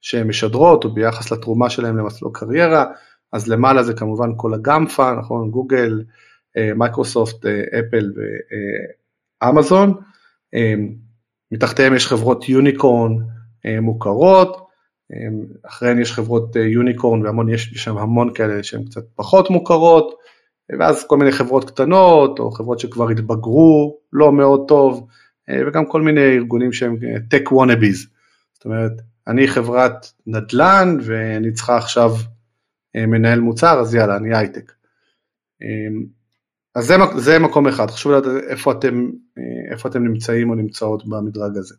שהן משדרות או ביחס לתרומה שלהן למסלול קריירה, אז למעלה זה כמובן כל הגמפה, נכון, גוגל, אה, מייקרוסופט, אה, אפל ואמזון, אה, מתחתיהם יש חברות יוניקורן אה, מוכרות, אחריהן יש חברות יוניקורן והמון, יש שם המון כאלה שהן קצת פחות מוכרות, ואז כל מיני חברות קטנות או חברות שכבר התבגרו לא מאוד טוב וגם כל מיני ארגונים שהם tech wannabes, זאת אומרת אני חברת נדל"ן ואני צריכה עכשיו מנהל מוצר אז יאללה אני הייטק. אז זה, זה מקום אחד, חשוב לדעת איפה אתם, איפה אתם נמצאים או נמצאות במדרג הזה.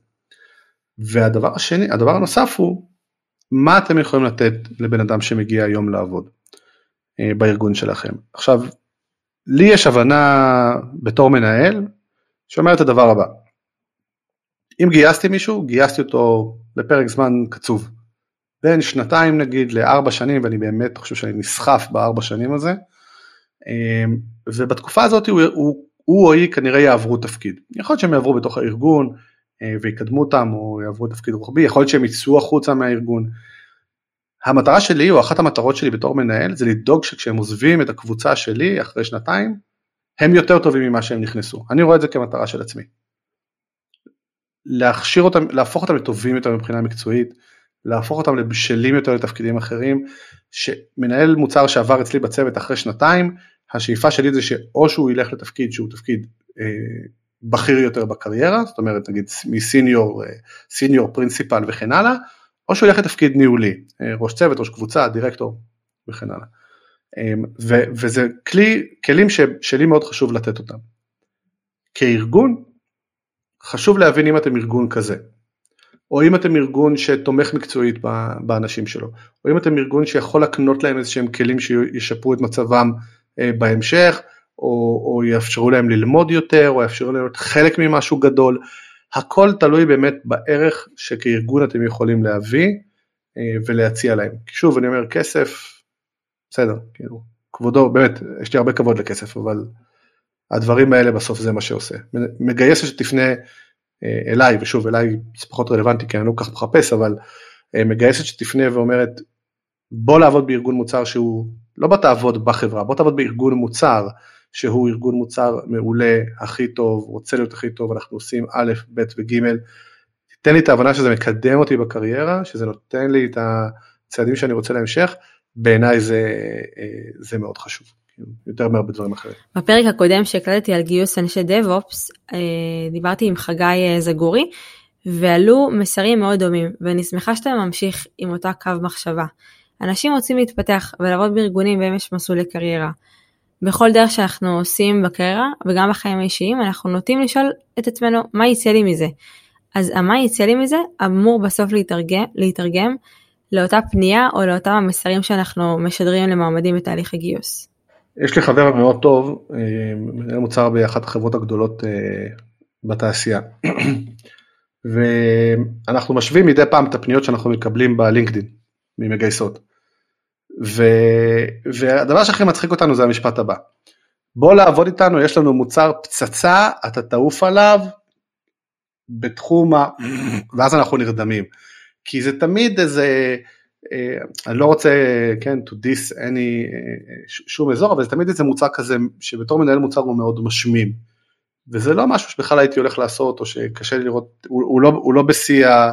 והדבר השני, הדבר הנוסף הוא, מה אתם יכולים לתת לבן אדם שמגיע היום לעבוד אה, בארגון שלכם. עכשיו, לי יש הבנה בתור מנהל שאומר את הדבר הבא, אם גייסתי מישהו, גייסתי אותו לפרק זמן קצוב, בין שנתיים נגיד לארבע שנים, ואני באמת חושב שאני נסחף בארבע שנים הזה, אה, ובתקופה הזאת הוא, הוא, הוא או היא כנראה יעברו תפקיד. יכול להיות שהם יעברו בתוך הארגון אה, ויקדמו אותם או יעברו תפקיד רוחבי, יכול להיות שהם יצאו החוצה מהארגון. המטרה שלי או אחת המטרות שלי בתור מנהל זה לדאוג שכשהם עוזבים את הקבוצה שלי אחרי שנתיים, הם יותר טובים ממה שהם נכנסו. אני רואה את זה כמטרה של עצמי. להכשיר אותם, להפוך אותם לטובים יותר מבחינה מקצועית, להפוך אותם לבשלים יותר לתפקידים אחרים, שמנהל מוצר שעבר אצלי בצוות אחרי שנתיים, השאיפה שלי זה שאו שהוא ילך לתפקיד שהוא תפקיד אה, בכיר יותר בקריירה, זאת אומרת נגיד מסיניור, אה, סיניור פרינסיפל וכן הלאה, או שהוא ילך לתפקיד ניהולי, אה, ראש צוות, ראש קבוצה, דירקטור וכן הלאה. אה, ו, וזה כלי, כלים ש, שלי מאוד חשוב לתת אותם. כארגון, חשוב להבין אם אתם ארגון כזה, או אם אתם ארגון שתומך מקצועית באנשים שלו, או אם אתם ארגון שיכול להקנות להם איזה שהם כלים שישפרו את מצבם אה, בהמשך, או, או יאפשרו להם ללמוד יותר, או יאפשרו להם להיות חלק ממשהו גדול. הכל תלוי באמת בערך שכארגון אתם יכולים להביא אה, ולהציע להם. שוב, אני אומר, כסף, בסדר, כאילו, כבודו, באמת, יש לי הרבה כבוד לכסף, אבל הדברים האלה בסוף זה מה שעושה. מגייס שתפנה אה, אליי, ושוב, אליי זה פחות רלוונטי כי אני לא כל כך מחפש, אבל מגייסת שתפנה ואומרת, בוא לעבוד בארגון מוצר שהוא לא בוא תעבוד בחברה, בוא תעבוד בארגון מוצר, שהוא ארגון מוצר מעולה, הכי טוב, רוצה להיות הכי טוב, אנחנו עושים א', ב' וג', תן לי את ההבנה שזה מקדם אותי בקריירה, שזה נותן לי את הצעדים שאני רוצה להמשך, בעיניי זה, אה, זה מאוד חשוב. יותר מהרבה דברים אחרים. בפרק הקודם שהקלטתי על גיוס אנשי דב-אופס, אה, דיברתי עם חגי אה, זגורי, ועלו מסרים מאוד דומים, ואני שמחה שאתה ממשיך עם אותה קו מחשבה. אנשים רוצים להתפתח ולעבוד בארגונים בהם יש מסלולי קריירה. בכל דרך שאנחנו עושים בקריירה וגם בחיים האישיים אנחנו נוטים לשאול את עצמנו מה יצא לי מזה. אז המה יצא לי מזה אמור בסוף להתרגם, להתרגם לאותה פנייה או לאותם המסרים שאנחנו משדרים למועמדים בתהליך הגיוס. יש לי חבר מאוד טוב, אה, מנהל מוצר באחת החברות הגדולות אה, בתעשייה. ואנחנו משווים מדי פעם את הפניות שאנחנו מקבלים בלינקדאין ממגייסות. ו... והדבר שהכי מצחיק אותנו זה המשפט הבא. בוא לעבוד איתנו, יש לנו מוצר פצצה, אתה תעוף עליו בתחום ה... ואז אנחנו נרדמים. כי זה תמיד איזה, אה, אני לא רוצה, כן, to diss any, אה, שום אזור, אבל זה תמיד איזה מוצר כזה, שבתור מנהל מוצר הוא מאוד משמים. וזה לא משהו שבכלל הייתי הולך לעשות, או שקשה לי לראות, הוא, הוא, לא, הוא לא בשיא אה,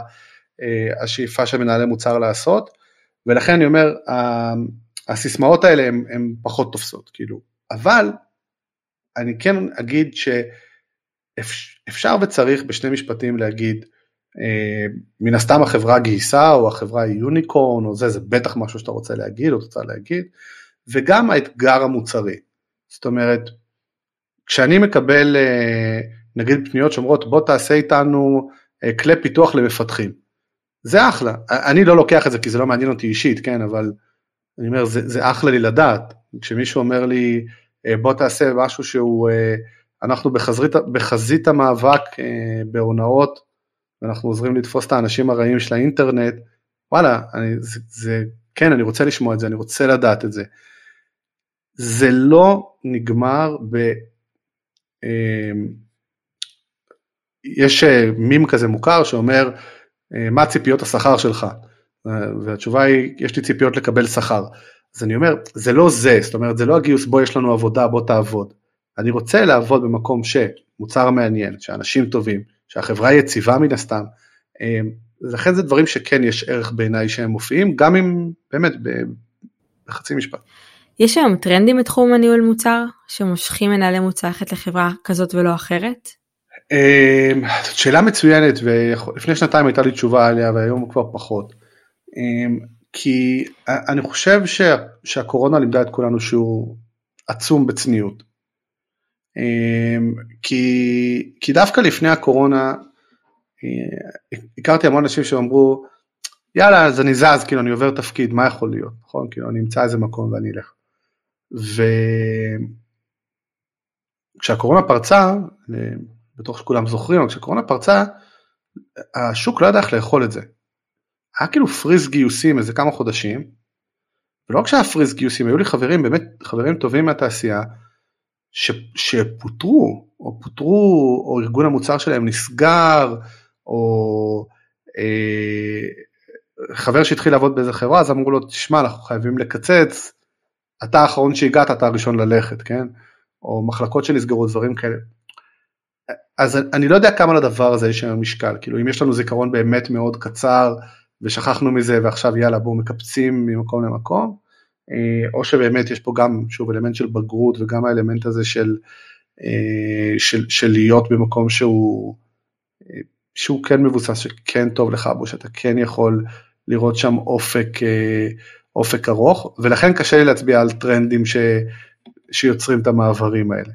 השאיפה של מנהלי מוצר לעשות. ולכן אני אומר, הסיסמאות האלה הן פחות תופסות, כאילו, אבל אני כן אגיד שאפשר וצריך בשני משפטים להגיד, אה, מן הסתם החברה גייסה או החברה היא יוניקורן או זה, זה בטח משהו שאתה רוצה להגיד או רוצה להגיד, וגם האתגר המוצרי. זאת אומרת, כשאני מקבל אה, נגיד פניות שאומרות בוא תעשה איתנו אה, כלי פיתוח למפתחים, זה אחלה, אני לא לוקח את זה כי זה לא מעניין אותי אישית, כן, אבל אני אומר, זה, זה אחלה לי לדעת, כשמישהו אומר לי, אה, בוא תעשה משהו שהוא, אה, אנחנו בחזית, בחזית המאבק אה, בהונאות, ואנחנו עוזרים לתפוס את האנשים הרעים של האינטרנט, וואלה, אני, זה, זה, כן, אני רוצה לשמוע את זה, אני רוצה לדעת את זה. זה לא נגמר ב... יש מים כזה מוכר שאומר, מה ציפיות השכר שלך? אה, והתשובה היא, יש לי ציפיות לקבל שכר. אז אני אומר, זה לא זה, זאת אומרת, זה לא הגיוס בו יש לנו עבודה, בוא תעבוד. אני רוצה לעבוד במקום שמוצר מעניין, שאנשים טובים, שהחברה יציבה מן הסתם. אה, לכן זה דברים שכן יש ערך בעיניי שהם מופיעים, גם אם באמת בחצי משפט. יש היום טרנדים בתחום הניהול מוצר שמושכים מנהלי מוצר ללכת לחברה כזאת ולא אחרת? אמ, זאת שאלה מצוינת ולפני שנתיים הייתה לי תשובה עליה והיום כבר פחות. אמ, כי אני חושב שה, שהקורונה לימדה את כולנו שהוא עצום בצניעות. אמ, כי, כי דווקא לפני הקורונה אה, הכרתי המון אנשים שאמרו יאללה אז אני זז כאילו אני עובר תפקיד מה יכול להיות נכון כאילו אני אמצא איזה מקום ואני אלך. וכשהקורונה פרצה בטוח שכולם זוכרים אבל כשהקורונה פרצה השוק לא ידע איך לאכול את זה. היה כאילו פריז גיוסים איזה כמה חודשים ולא רק שהיה פריז גיוסים היו לי חברים באמת חברים טובים מהתעשייה ש, שפוטרו או פוטרו או ארגון המוצר שלהם נסגר או אה, חבר שהתחיל לעבוד באיזה חברה אז אמרו לו תשמע אנחנו חייבים לקצץ אתה האחרון שהגעת אתה הראשון ללכת כן או מחלקות שנסגרו דברים כאלה. אז אני לא יודע כמה לדבר הזה יש היום משקל כאילו אם יש לנו זיכרון באמת מאוד קצר ושכחנו מזה ועכשיו יאללה בואו מקפצים ממקום למקום אה, או שבאמת יש פה גם שוב אלמנט של בגרות וגם האלמנט הזה של, אה, של, של להיות במקום שהוא אה, שהוא כן מבוסס, שכן טוב לך בו, שאתה כן יכול לראות שם אופק, אופק ארוך, ולכן קשה לי להצביע על טרנדים ש, שיוצרים את המעברים האלה.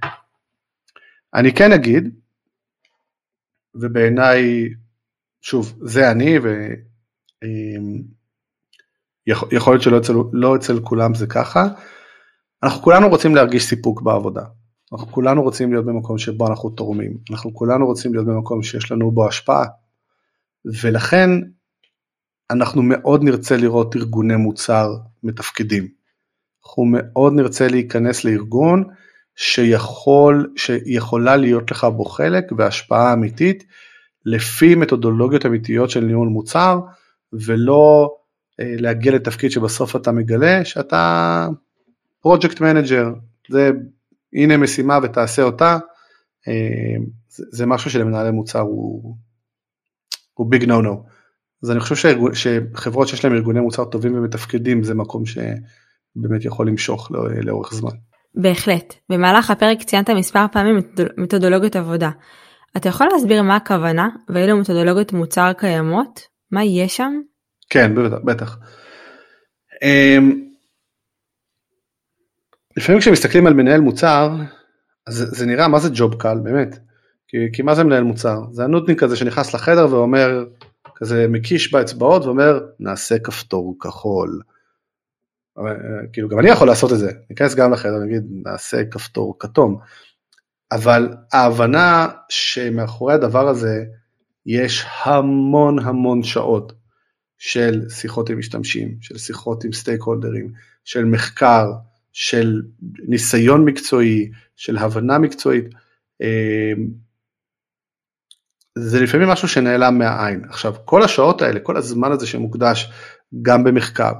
אני כן אגיד, ובעיניי, שוב, זה אני, ויכול להיות שלא אצל, לא אצל כולם זה ככה, אנחנו כולנו רוצים להרגיש סיפוק בעבודה. אנחנו כולנו רוצים להיות במקום שבו אנחנו תורמים, אנחנו כולנו רוצים להיות במקום שיש לנו בו השפעה, ולכן אנחנו מאוד נרצה לראות ארגוני מוצר מתפקדים. אנחנו מאוד נרצה להיכנס לארגון שיכול, שיכולה להיות לך בו חלק והשפעה אמיתית לפי מתודולוגיות אמיתיות של ניהול מוצר ולא אה, להגיע לתפקיד שבסוף אתה מגלה שאתה project manager, זה הנה משימה ותעשה אותה, אה, זה, זה משהו שלמנהלי מוצר הוא, הוא big no no. אז אני חושב שארגון, שחברות שיש להם ארגוני מוצר טובים ומתפקדים זה מקום שבאמת יכול למשוך לא, לאורך זמן. בהחלט. במהלך הפרק ציינת מספר פעמים מתודולוגיות עבודה. אתה יכול להסביר מה הכוונה ואילו מתודולוגיות מוצר קיימות? מה יש שם? כן, בטח. בטח. אמ, לפעמים כשמסתכלים על מנהל מוצר, אז זה, זה נראה מה זה ג'וב קל באמת, כי, כי מה זה מנהל מוצר? זה הנודניק כזה שנכנס לחדר ואומר, כזה מקיש באצבעות ואומר נעשה כפתור כחול. אבל, כאילו גם אני יכול לעשות את זה, ניכנס גם לחדר ונגיד נעשה כפתור כתום. אבל ההבנה שמאחורי הדבר הזה יש המון המון שעות של שיחות עם משתמשים, של שיחות עם סטייק הולדרים, של מחקר, של ניסיון מקצועי, של הבנה מקצועית, אמ, זה לפעמים משהו שנעלם מהעין. עכשיו, כל השעות האלה, כל הזמן הזה שמוקדש גם במחקר,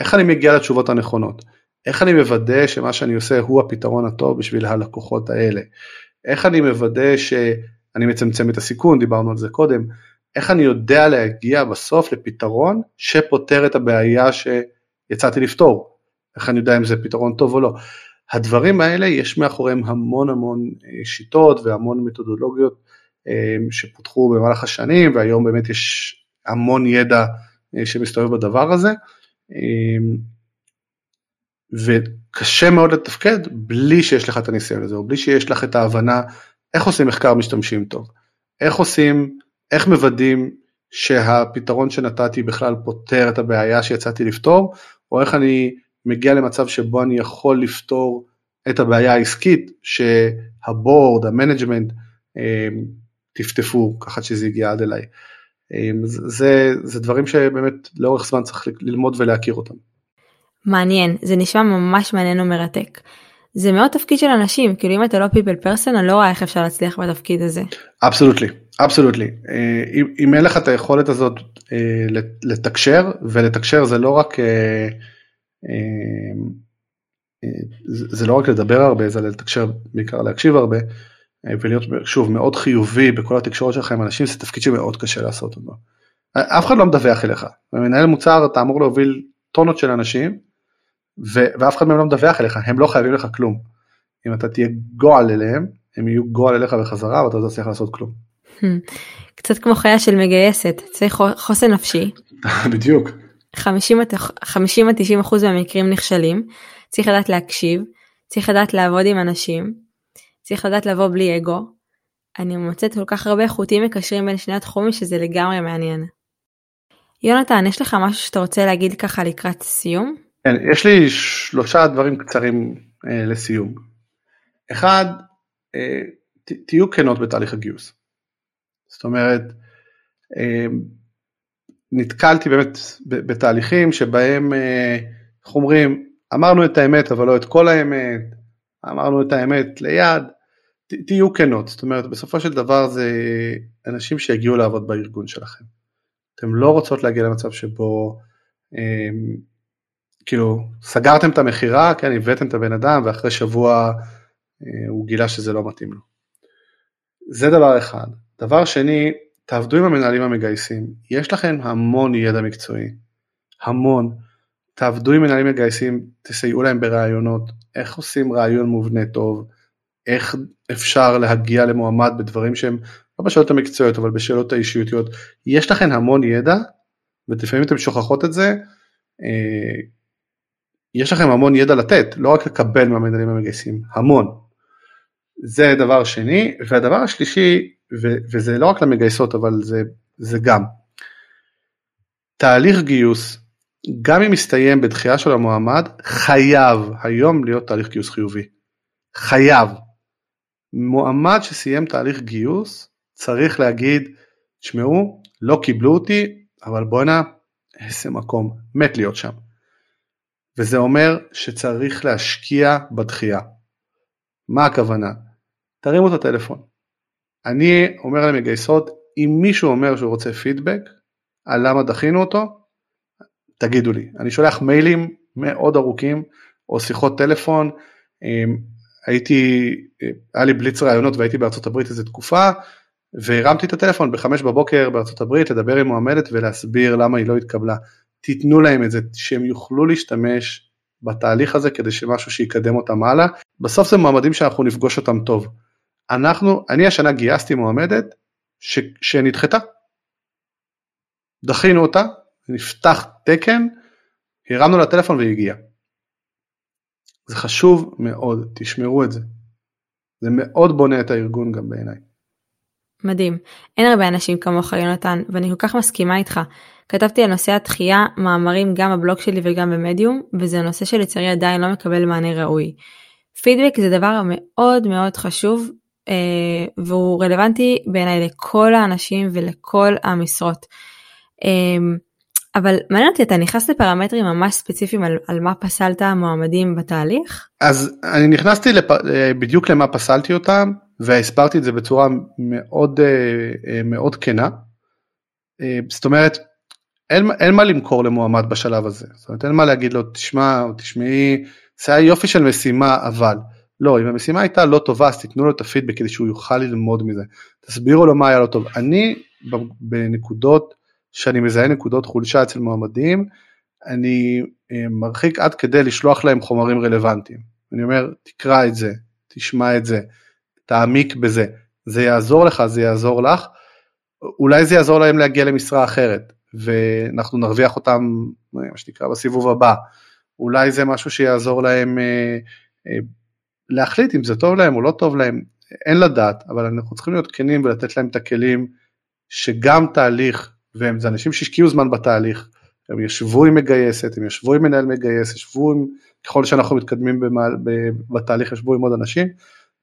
איך אני מגיע לתשובות הנכונות? איך אני מוודא שמה שאני עושה הוא הפתרון הטוב בשביל הלקוחות האלה? איך אני מוודא שאני מצמצם את הסיכון, דיברנו על זה קודם, איך אני יודע להגיע בסוף לפתרון שפותר את הבעיה שיצאתי לפתור? איך אני יודע אם זה פתרון טוב או לא. הדברים האלה יש מאחוריהם המון המון אה, שיטות והמון מתודולוגיות אה, שפותחו במהלך השנים והיום באמת יש המון ידע אה, שמסתובב בדבר הזה. וקשה מאוד לתפקד בלי שיש לך את הניסיון הזה או בלי שיש לך את ההבנה איך עושים מחקר משתמשים טוב, איך עושים, איך מוודאים שהפתרון שנתתי בכלל פותר את הבעיה שיצאתי לפתור, או איך אני מגיע למצב שבו אני יכול לפתור את הבעיה העסקית שה board, ה management, אמ, טפטפו ככה שזה הגיע עד אליי. אמ, זה, זה דברים שבאמת לאורך זמן צריך ללמוד ולהכיר אותם. מעניין, זה נשמע ממש מעניין ומרתק. זה מאוד תפקיד של אנשים, כאילו אם אתה לא people person אני לא רואה איך אפשר להצליח בתפקיד הזה. אבסולוטלי, אבסולוטלי. אה, אם, אם אין לך את היכולת הזאת אה, לתקשר, ולתקשר זה לא רק אה, זה לא רק לדבר הרבה, זה לתקשר, בעיקר להקשיב הרבה, ולהיות שוב מאוד חיובי בכל התקשורת שלך עם אנשים, זה תפקיד שמאוד קשה לעשות אותו. אף אחד לא מדווח אליך, במנהל מוצר אתה אמור להוביל טונות של אנשים, ו- ואף אחד מהם לא מדווח אליך, הם לא חייבים לך כלום. אם אתה תהיה גועל אליהם, הם יהיו גועל אליך בחזרה ואתה לא תצליח לעשות כלום. קצת כמו חיה של מגייסת, צריך חוסן נפשי. בדיוק. 50 עד 90 אחוז מהמקרים נכשלים, צריך לדעת להקשיב, צריך לדעת לעבוד עם אנשים, צריך לדעת לבוא בלי אגו. אני מוצאת כל כך הרבה חוטים מקשרים בין שני התחומים שזה לגמרי מעניין. יונתן, יש לך משהו שאתה רוצה להגיד ככה לקראת סיום? כן, יש לי שלושה דברים קצרים אה, לסיום. אחד, אה, ת, תהיו כנות בתהליך הגיוס. זאת אומרת, אה, נתקלתי באמת בתהליכים שבהם, אה, איך אומרים, אמרנו את האמת אבל לא את כל האמת, אמרנו את האמת ליד, תהיו כנות, זאת אומרת בסופו של דבר זה אנשים שיגיעו לעבוד בארגון שלכם. אתם לא רוצות להגיע למצב שבו אה, כאילו סגרתם את המכירה, כן, הבאתם את הבן אדם ואחרי שבוע אה, הוא גילה שזה לא מתאים לו. זה דבר אחד. דבר שני, תעבדו עם המנהלים המגייסים, יש לכם המון ידע מקצועי, המון. תעבדו עם מנהלים מגייסים, תסייעו להם ברעיונות, איך עושים רעיון מובנה טוב, איך אפשר להגיע למועמד בדברים שהם לא בשאלות המקצועיות אבל בשאלות האישיותיות. יש לכם המון ידע ולפעמים אתם שוכחות את זה, אה, יש לכם המון ידע לתת, לא רק לקבל מהמנהלים המגייסים, המון. זה דבר שני, והדבר השלישי, וזה לא רק למגייסות אבל זה, זה גם, תהליך גיוס, גם אם מסתיים בדחייה של המועמד, חייב היום להיות תהליך גיוס חיובי. חייב. מועמד שסיים תהליך גיוס צריך להגיד, תשמעו, לא קיבלו אותי, אבל בואנה, איזה מקום, מת להיות שם. וזה אומר שצריך להשקיע בדחייה. מה הכוונה? תרימו את הטלפון. אני אומר למגייסות, אם מישהו אומר שהוא רוצה פידבק על למה דחינו אותו, תגידו לי. אני שולח מיילים מאוד ארוכים או שיחות טלפון. הייתי, היה לי בליץ רעיונות והייתי בארצות הברית איזה תקופה, והרמתי את הטלפון בחמש בבוקר בארצות הברית לדבר עם מועמדת ולהסביר למה היא לא התקבלה. תיתנו להם את זה, שהם יוכלו להשתמש בתהליך הזה כדי שמשהו שיקדם אותם הלאה. בסוף זה מועמדים שאנחנו נפגוש אותם טוב. אנחנו, אני השנה גייסתי מועמדת ש, שנדחתה. דחינו אותה, נפתח תקן, הרמנו לה טלפון והיא הגיעה. זה חשוב מאוד, תשמרו את זה. זה מאוד בונה את הארגון גם בעיניי. מדהים. אין הרבה אנשים כמוך יונתן, ואני כל כך מסכימה איתך. כתבתי על נושא התחייה מאמרים גם בבלוג שלי וגם במדיום, וזה נושא שלצערי עדיין לא מקבל מענה ראוי. פידבק זה דבר מאוד מאוד חשוב, אה, והוא רלוונטי בעיניי לכל האנשים ולכל המשרות. אה, אבל מעניין אותי, אתה נכנס לפרמטרים ממש ספציפיים על, על מה פסלת המועמדים בתהליך? אז אני נכנסתי לפ... אה, בדיוק למה פסלתי אותם, והסברתי את זה בצורה מאוד אה, מאוד כנה. זאת אומרת, אין, אין מה למכור למועמד בשלב הזה, זאת אומרת אין מה להגיד לו תשמע או תשמעי, זה היה יופי של משימה אבל, לא, אם המשימה הייתה לא טובה אז תיתנו לו את הפידבק כדי שהוא יוכל ללמוד מזה, תסבירו לו מה היה לא טוב, אני בנקודות שאני מזהה נקודות חולשה אצל מועמדים, אני אה, מרחיק עד כדי לשלוח להם חומרים רלוונטיים, אני אומר תקרא את זה, תשמע את זה, תעמיק בזה, זה יעזור לך, זה יעזור לך, אולי זה יעזור להם להגיע למשרה אחרת, ואנחנו נרוויח אותם, מה שנקרא, בסיבוב הבא. אולי זה משהו שיעזור להם אה, אה, להחליט אם זה טוב להם או לא טוב להם, אין לדעת, אבל אנחנו צריכים להיות כנים ולתת להם את הכלים שגם תהליך, והם זה אנשים שהשקיעו זמן בתהליך, הם ישבו עם מגייסת, הם ישבו עם מנהל מגייס, ישבו עם, ככל שאנחנו מתקדמים במעל, בתהליך, ישבו עם עוד אנשים,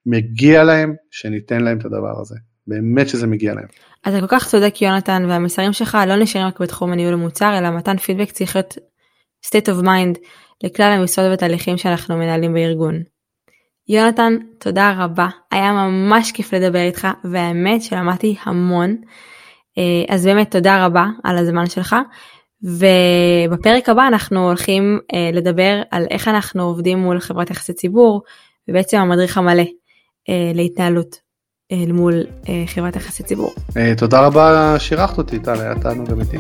מגיע להם שניתן להם את הדבר הזה. באמת שזה מגיע להם. אתה כל כך צודק יונתן והמסרים שלך לא נשארים רק בתחום הניהול המוצר אלא מתן פידבק צריך להיות state of mind לכלל המשרות ותהליכים שאנחנו מנהלים בארגון. יונתן תודה רבה היה ממש כיף לדבר איתך והאמת שלמדתי המון אז באמת תודה רבה על הזמן שלך ובפרק הבא אנחנו הולכים אה, לדבר על איך אנחנו עובדים מול חברת יחסי ציבור ובעצם המדריך המלא אה, להתנהלות אל מול אה, חברת יחסי ציבור. אה, תודה רבה שאירחת אותי טל, היה תענוג אמיתי.